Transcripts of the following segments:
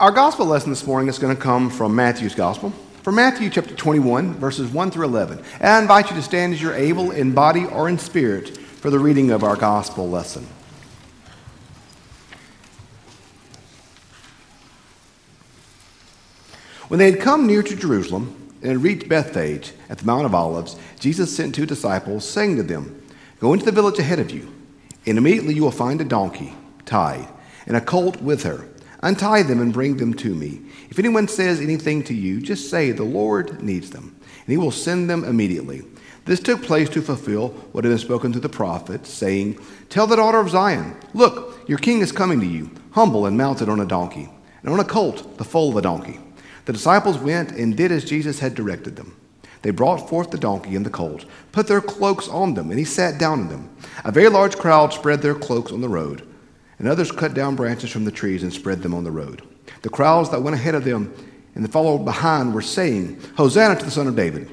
Our gospel lesson this morning is going to come from Matthew's gospel, from Matthew chapter 21, verses 1 through 11. And I invite you to stand as you're able in body or in spirit for the reading of our gospel lesson. When they had come near to Jerusalem and had reached Bethphage at the Mount of Olives, Jesus sent two disciples, saying to them, Go into the village ahead of you, and immediately you will find a donkey tied, and a colt with her. Untie them and bring them to me. If anyone says anything to you, just say, The Lord needs them, and he will send them immediately. This took place to fulfill what had been spoken through the prophet, saying, Tell the daughter of Zion, Look, your king is coming to you, humble and mounted on a donkey, and on a colt, the foal of a donkey. The disciples went and did as Jesus had directed them. They brought forth the donkey and the colt, put their cloaks on them, and he sat down in them. A very large crowd spread their cloaks on the road, and others cut down branches from the trees and spread them on the road. The crowds that went ahead of them and the followed behind were saying, Hosanna to the Son of David.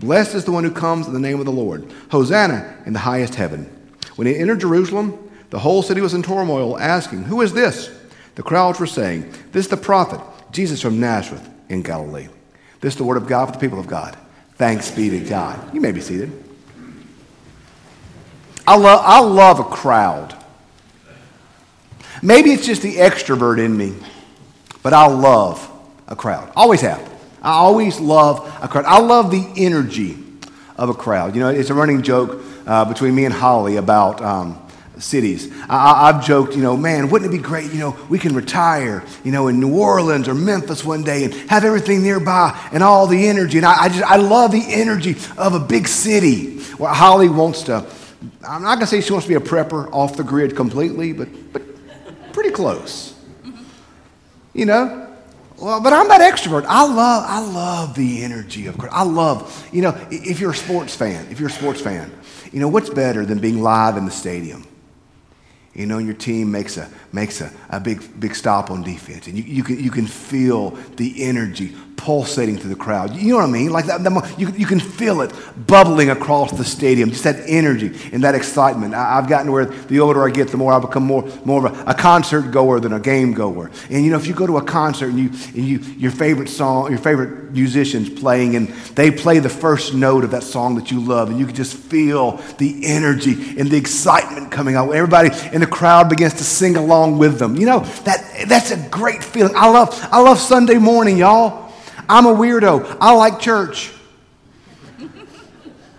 Blessed is the one who comes in the name of the Lord. Hosanna in the highest heaven. When he entered Jerusalem, the whole city was in turmoil, asking, Who is this? The crowds were saying, This is the prophet, Jesus from Nazareth in Galilee. This is the word of God for the people of God. Thanks be to God. You may be seated. I love, I love a crowd. Maybe it's just the extrovert in me, but I love a crowd. Always have. I always love a crowd. I love the energy of a crowd. You know, it's a running joke uh, between me and Holly about um, cities. I, have joked, you know, man, wouldn't it be great, you know, we can retire, you know, in New Orleans or Memphis one day and have everything nearby and all the energy. And I, I just, I love the energy of a big city where Holly wants to, I'm not going to say she wants to be a prepper off the grid completely, but, but pretty close. You know? Well, but I'm that extrovert. I love, I love the energy of I love, you know, if you're a sports fan, if you're a sports fan, you know, what's better than being live in the stadium? You know, your team makes a, makes a, a big, big stop on defense. And you, you, can, you can feel the energy pulsating through the crowd. You know what I mean? Like that, that, you, you can feel it bubbling across the stadium, just that energy and that excitement. I, have gotten where the older I get, the more I become more, more of a, a, concert goer than a game goer. And you know, if you go to a concert and, you, and you, your favorite song, your favorite musician's playing, and they play the first note of that song that you love, and you can just feel the energy and the excitement coming out. Everybody in the crowd begins to sing along with them. You know, that, that's a great feeling. I love, I love Sunday morning, y'all. I'm a weirdo. I like church.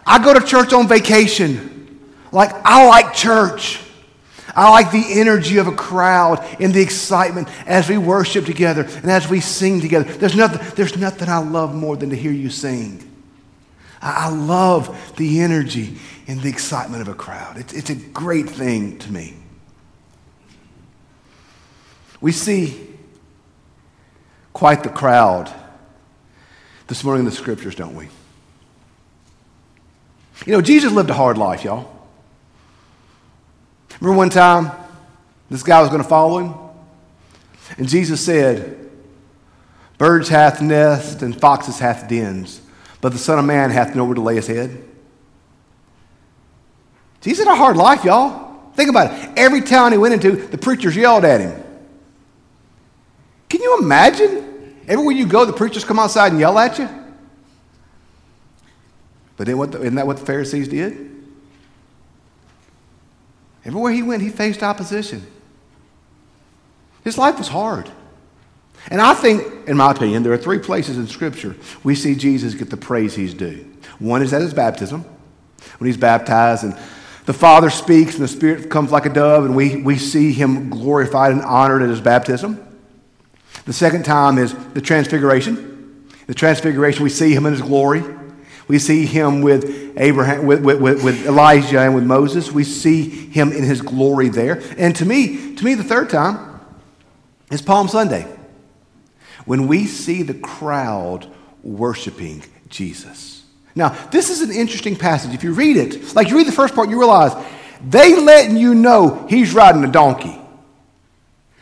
I go to church on vacation. Like, I like church. I like the energy of a crowd and the excitement as we worship together and as we sing together. There's nothing, there's nothing I love more than to hear you sing. I, I love the energy and the excitement of a crowd. It's, it's a great thing to me. We see quite the crowd this morning in the scriptures, don't we? You know, Jesus lived a hard life, y'all. Remember one time this guy was going to follow him? And Jesus said, Birds hath nests and foxes hath dens, but the Son of Man hath nowhere to lay his head. Jesus had a hard life, y'all. Think about it. Every town he went into, the preachers yelled at him. Can you imagine Everywhere you go, the preachers come outside and yell at you. But then isn't that what the Pharisees did? Everywhere he went, he faced opposition. His life was hard. And I think, in my opinion, there are three places in Scripture we see Jesus get the praise he's due. One is at his baptism, when he's baptized and the Father speaks and the Spirit comes like a dove, and we, we see him glorified and honored at his baptism. The second time is the transfiguration. The transfiguration, we see him in his glory. We see him with Abraham, with, with, with, Elijah and with Moses. We see him in his glory there. And to me, to me, the third time is Palm Sunday. When we see the crowd worshiping Jesus. Now, this is an interesting passage. If you read it, like you read the first part, you realize they letting you know he's riding a donkey.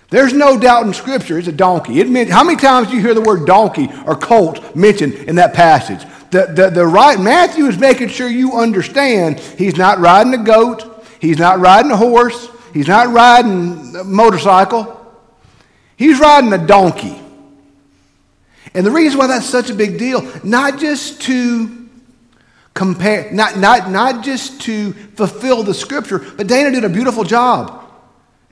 There's no doubt in Scripture it's a donkey. It meant, how many times do you hear the word donkey or colt mentioned in that passage? The, the, the right, Matthew is making sure you understand he's not riding a goat, he's not riding a horse, he's not riding a motorcycle, he's riding a donkey. And the reason why that's such a big deal, not just to compare, not, not, not just to fulfill the scripture, but Dana did a beautiful job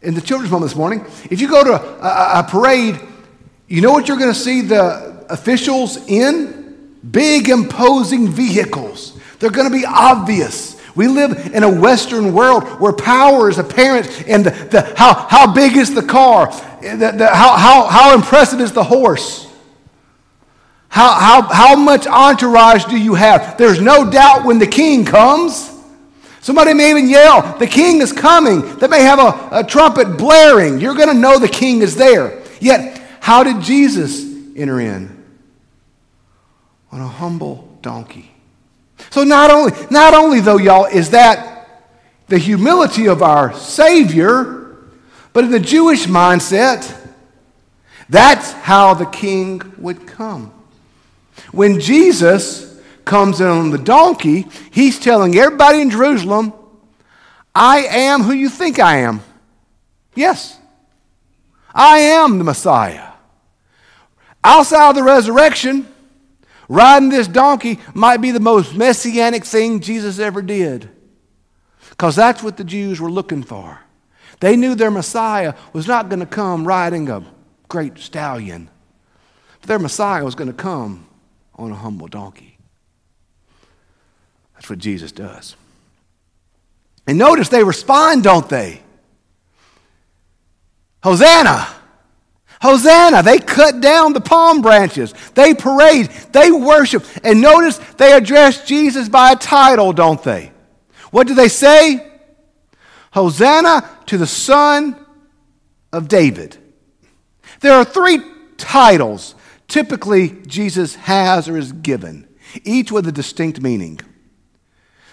in the children's home this morning. If you go to a, a, a parade, you know what you're going to see the officials in? Big, imposing vehicles. They're going to be obvious. We live in a Western world where power is apparent and the, the, how, how big is the car, the, the, how, how, how impressive is the horse. How, how, how much entourage do you have? There's no doubt when the king comes. Somebody may even yell, The king is coming. They may have a, a trumpet blaring. You're going to know the king is there. Yet, how did Jesus enter in? On a humble donkey. So not only, not only though, y'all, is that the humility of our Savior, but in the Jewish mindset, that's how the king would come. When Jesus comes in on the donkey, he's telling everybody in Jerusalem, I am who you think I am. Yes, I am the Messiah. Outside of the resurrection, Riding this donkey might be the most messianic thing Jesus ever did. Because that's what the Jews were looking for. They knew their Messiah was not going to come riding a great stallion, their Messiah was going to come on a humble donkey. That's what Jesus does. And notice they respond, don't they? Hosanna! Hosanna. They cut down the palm branches. They parade. They worship. And notice they address Jesus by a title, don't they? What do they say? Hosanna to the Son of David. There are three titles typically Jesus has or is given, each with a distinct meaning.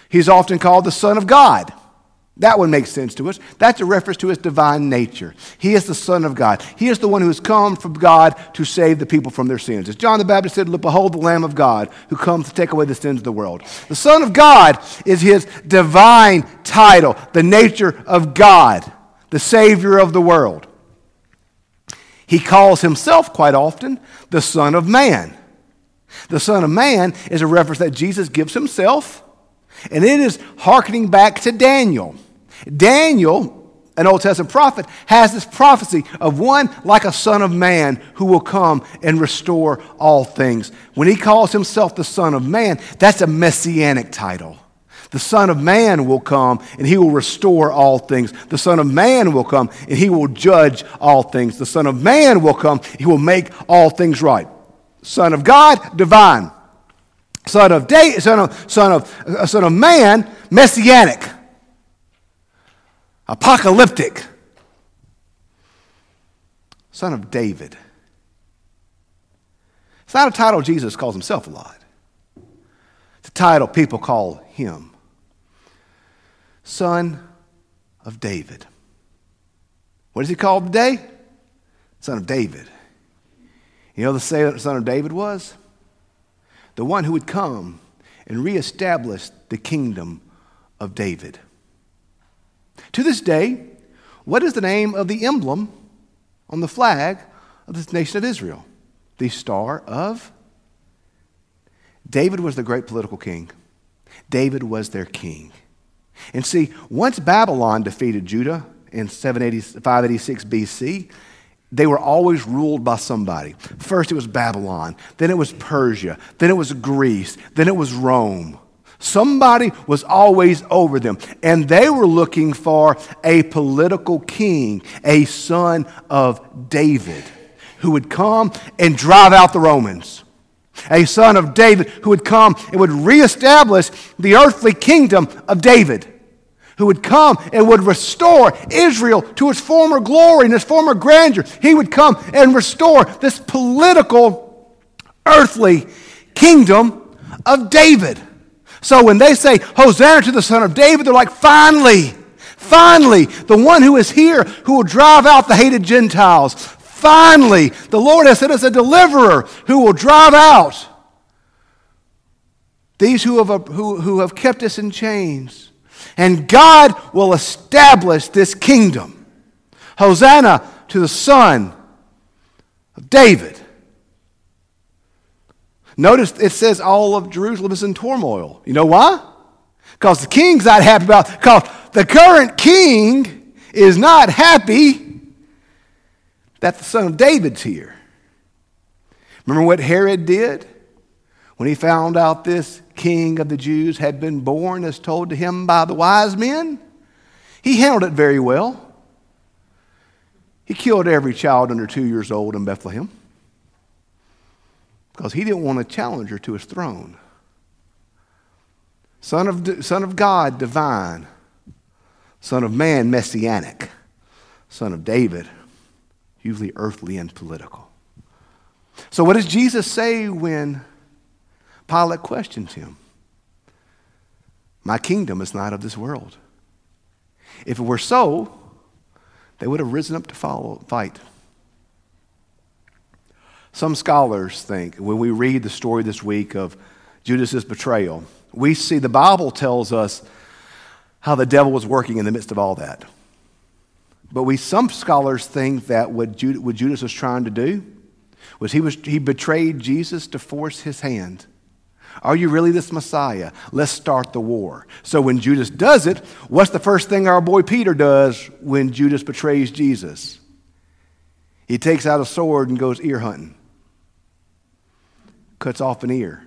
He's often called the Son of God. That one makes sense to us. That's a reference to his divine nature. He is the Son of God. He is the one who has come from God to save the people from their sins. As John the Baptist said, Look, behold the Lamb of God who comes to take away the sins of the world. The Son of God is his divine title, the nature of God, the Savior of the world. He calls himself quite often the Son of Man. The Son of Man is a reference that Jesus gives himself, and it is hearkening back to Daniel. Daniel, an Old Testament prophet, has this prophecy of one like a son of man who will come and restore all things. When he calls himself the Son of Man, that's a messianic title. The Son of Man will come and he will restore all things. The Son of Man will come and he will judge all things. The Son of Man will come, he will make all things right. Son of God, divine. Son of, day, son of, son of, uh, son of man, messianic apocalyptic, son of David. It's not a title Jesus calls himself a lot. It's a title people call him. Son of David. What is he called today? Son of David. You know the son of David was? The one who would come and reestablish the kingdom of David. To this day, what is the name of the emblem on the flag of the nation of Israel? The Star of David was the great political king. David was their king. And see, once Babylon defeated Judah in 586 BC, they were always ruled by somebody. First it was Babylon, then it was Persia, then it was Greece, then it was Rome. Somebody was always over them. And they were looking for a political king, a son of David, who would come and drive out the Romans. A son of David who would come and would reestablish the earthly kingdom of David. Who would come and would restore Israel to its former glory and its former grandeur. He would come and restore this political, earthly kingdom of David. So when they say, Hosanna to the Son of David, they're like, finally, finally, the one who is here who will drive out the hated Gentiles. Finally, the Lord has sent us a deliverer who will drive out these who have, who, who have kept us in chains. And God will establish this kingdom. Hosanna to the Son of David. Notice it says all of Jerusalem is in turmoil. You know why? Because the king's not happy about because the current king is not happy that the son of David's here. Remember what Herod did when he found out this king of the Jews had been born as told to him by the wise men? He handled it very well. He killed every child under two years old in Bethlehem because he didn't want a challenger to his throne. Son of, son of God, divine. Son of man, messianic. Son of David, usually earthly and political. So, what does Jesus say when Pilate questions him? My kingdom is not of this world. If it were so, they would have risen up to follow, fight. Some scholars think when we read the story this week of Judas's betrayal, we see the Bible tells us how the devil was working in the midst of all that. But we, some scholars think that what, Judas, was trying to do was he, was he betrayed Jesus to force his hand. Are you really this Messiah? Let's start the war. So when Judas does it, what's the first thing our boy Peter does when Judas betrays Jesus? He takes out a sword and goes ear hunting, cuts off an ear.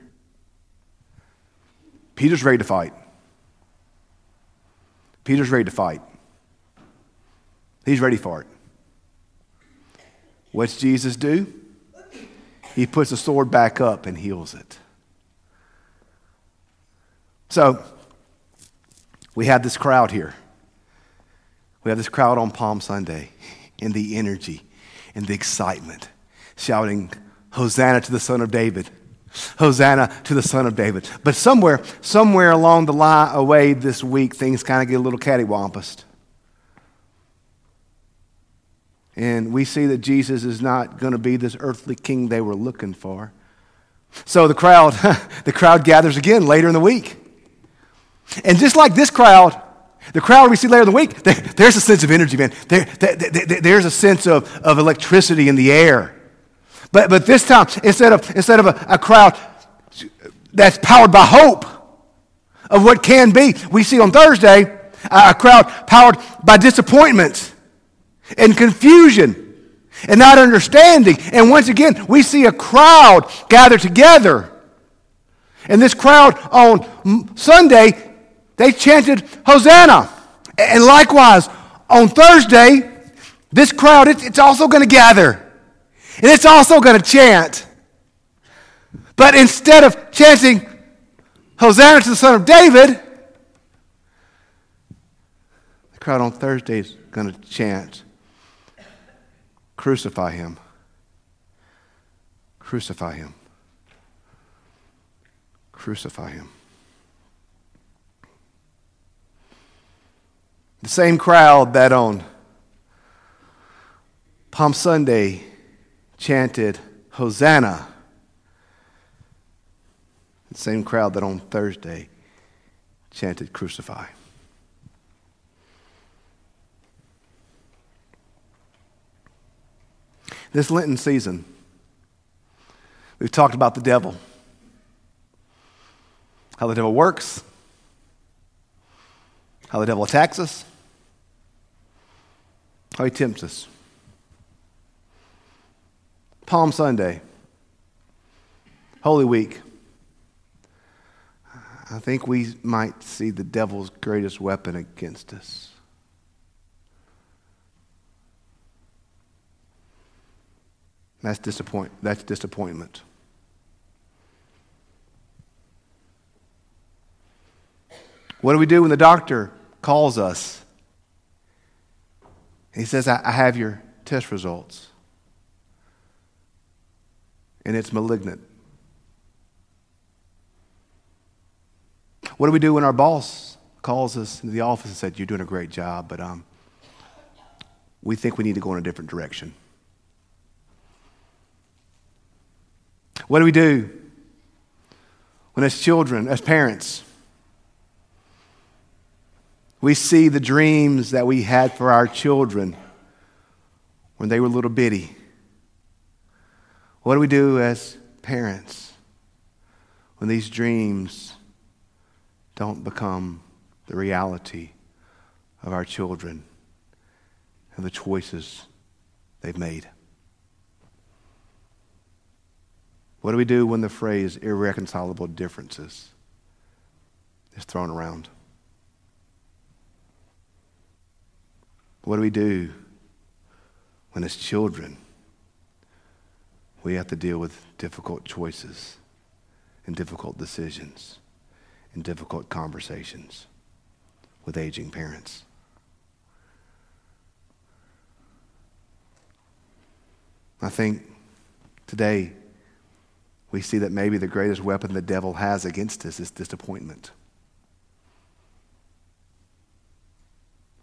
Peter's ready to fight. Peter's ready to fight. He's ready for it. What's Jesus do? He puts the sword back up and heals it. So, we had this crowd here. We have this crowd on Palm Sunday in the energy and the excitement, shouting, Hosanna to the Son of David. Hosanna to the Son of David. But somewhere, somewhere along the line away this week, things kind of get a little cattywampus. And we see that Jesus is not going to be this earthly king they were looking for. So the crowd, the crowd gathers again later in the week. And just like this crowd, the crowd we see later in the week, there, there's a sense of energy, man. There, there, there's a sense of, of electricity in the air. But, but this time, instead of, instead of a, a crowd that's powered by hope of what can be, we see on Thursday a crowd powered by disappointment and confusion and not understanding. And once again, we see a crowd gather together. And this crowd on Sunday they chanted Hosanna. And likewise, on Thursday, this crowd, it's also going to gather. And it's also going to chant. But instead of chanting Hosanna to the Son of David, the crowd on Thursday is going to chant Crucify him. Crucify him. Crucify him. The same crowd that on Palm Sunday chanted Hosanna. The same crowd that on Thursday chanted Crucify. This Lenten season, we've talked about the devil, how the devil works, how the devil attacks us, how he tempts us. Palm Sunday, Holy Week. I think we might see the devil's greatest weapon against us. That's, disappoint, that's disappointment. What do we do when the doctor calls us. He says, I, I have your test results. And it's malignant. What do we do when our boss calls us into the office and said, You're doing a great job, but um, we think we need to go in a different direction? What do we do when, as children, as parents, we see the dreams that we had for our children when they were little bitty. What do we do as parents? when these dreams don't become the reality of our children and the choices they've made? What do we do when the phrase irreconcilable differences is thrown around? What do we do when, as children, we have to deal with difficult choices and difficult decisions and difficult conversations with aging parents? I think today we see that maybe the greatest weapon the devil has against us is disappointment.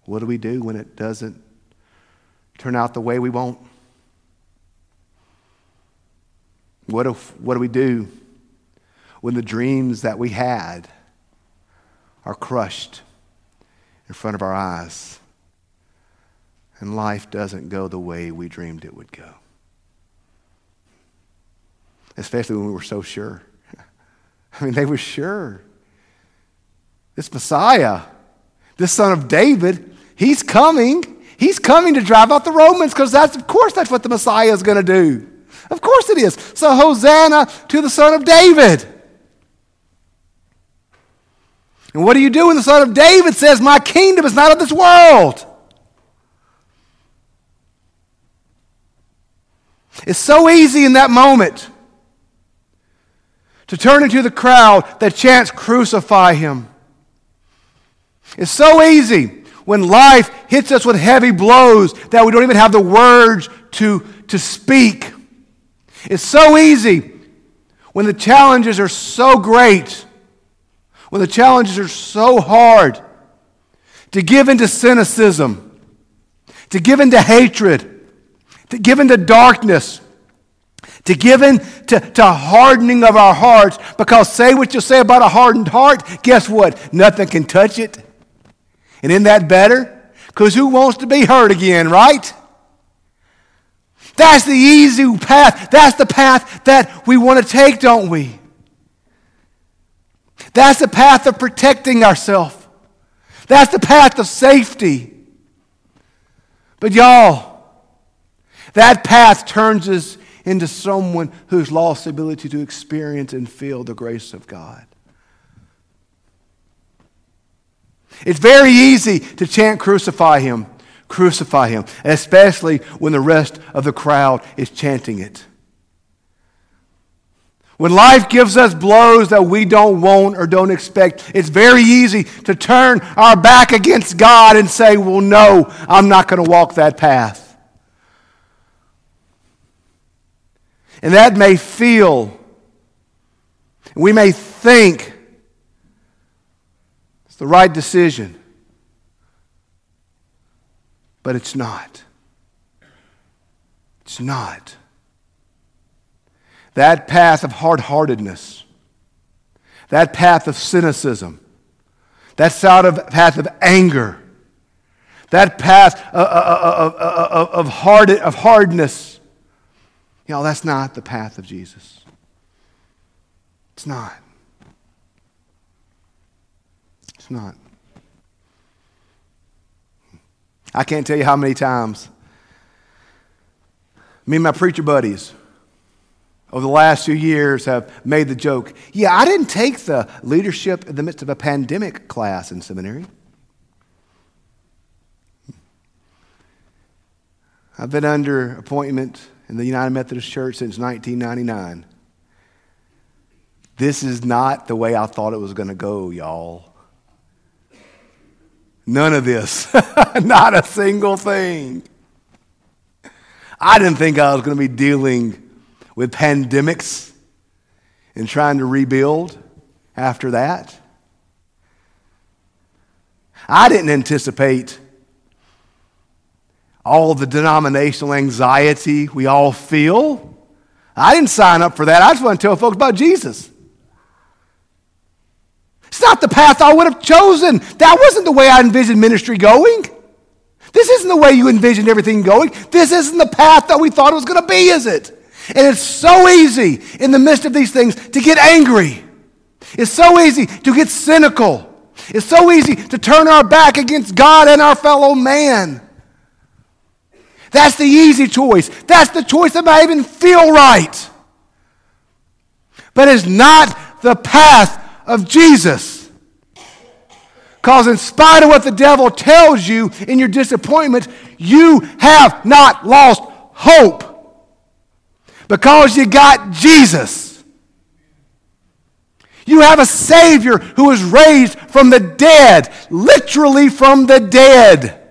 What do we do when it doesn't turn out the way we want? What, if, what do we do when the dreams that we had are crushed in front of our eyes and life doesn't go the way we dreamed it would go? Especially when we were so sure. I mean, they were sure. This Messiah, this son of David, He's coming. He's coming to drive out the Romans because that's, of course, that's what the Messiah is going to do. Of course it is. So, Hosanna to the Son of David. And what do you do when the Son of David says, My kingdom is not of this world? It's so easy in that moment to turn into the crowd that chants, Crucify him. It's so easy when life hits us with heavy blows that we don't even have the words to, to speak. It's so easy when the challenges are so great, when the challenges are so hard, to give into cynicism, to give into hatred, to give into darkness, to give in to, to hardening of our hearts. Because say what you say about a hardened heart, guess what? Nothing can touch it. And isn't that better? Because who wants to be hurt again, right? That's the easy path. That's the path that we want to take, don't we? That's the path of protecting ourselves. That's the path of safety. But y'all, that path turns us into someone who's lost the ability to experience and feel the grace of God. It's very easy to chant, Crucify him, crucify him, especially when the rest of the crowd is chanting it. When life gives us blows that we don't want or don't expect, it's very easy to turn our back against God and say, Well, no, I'm not going to walk that path. And that may feel, we may think it's the right decision. But it's not. It's not. That path of hard heartedness, that path of cynicism, that path of anger, that path of, of, of, of, hard, of hardness, you know, that's not the path of Jesus. It's not. It's not. I can't tell you how many times me and my preacher buddies over the last few years have made the joke yeah, I didn't take the leadership in the midst of a pandemic class in seminary. I've been under appointment in the United Methodist Church since 1999. This is not the way I thought it was going to go, y'all. None of this. Not a single thing. I didn't think I was going to be dealing with pandemics and trying to rebuild after that. I didn't anticipate all the denominational anxiety we all feel. I didn't sign up for that. I just want to tell folks about Jesus. It's not the path I would have chosen. That wasn't the way I envisioned ministry going. This isn't the way you envisioned everything going. This isn't the path that we thought it was going to be, is it? And it's so easy in the midst of these things to get angry. It's so easy to get cynical. It's so easy to turn our back against God and our fellow man. That's the easy choice. That's the choice that might even feel right. But it's not the path of Jesus. Because, in spite of what the devil tells you in your disappointment, you have not lost hope. Because you got Jesus. You have a Savior who was raised from the dead, literally from the dead.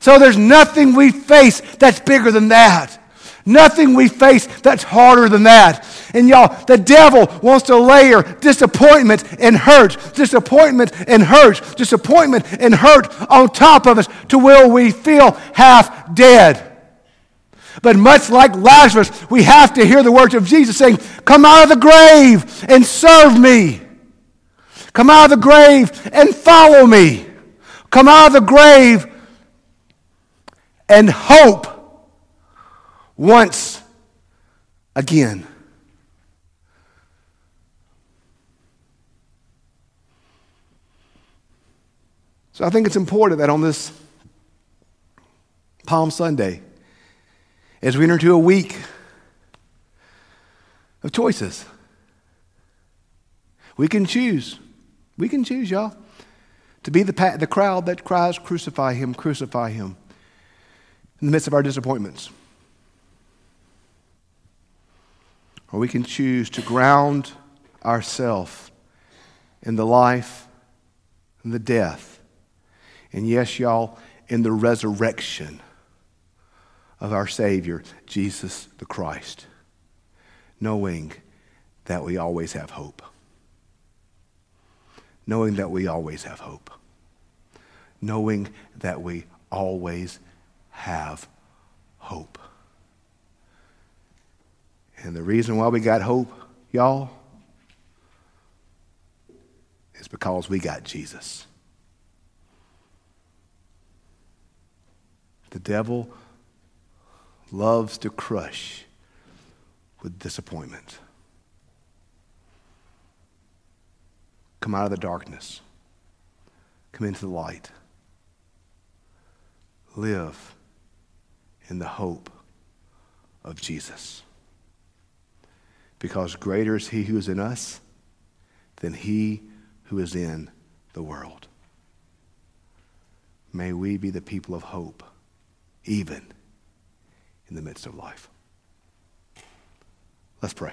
So there's nothing we face that's bigger than that. Nothing we face that's harder than that. And y'all, the devil wants to layer disappointment and hurt, disappointment and hurt, disappointment and hurt on top of us to where we feel half dead. But much like Lazarus, we have to hear the words of Jesus saying, Come out of the grave and serve me. Come out of the grave and follow me. Come out of the grave and hope once again. So I think it's important that on this Palm Sunday, as we enter into a week of choices, we can choose. We can choose, y'all, to be the, the crowd that cries, Crucify him, crucify him, in the midst of our disappointments. Or we can choose to ground ourselves in the life and the death. And yes, y'all, in the resurrection of our Savior, Jesus the Christ, knowing that we always have hope. Knowing that we always have hope. Knowing that we always have hope. And the reason why we got hope, y'all, is because we got Jesus. The devil loves to crush with disappointment. Come out of the darkness, come into the light, live in the hope of Jesus. Because greater is he who is in us than he who is in the world. May we be the people of hope, even in the midst of life. Let's pray.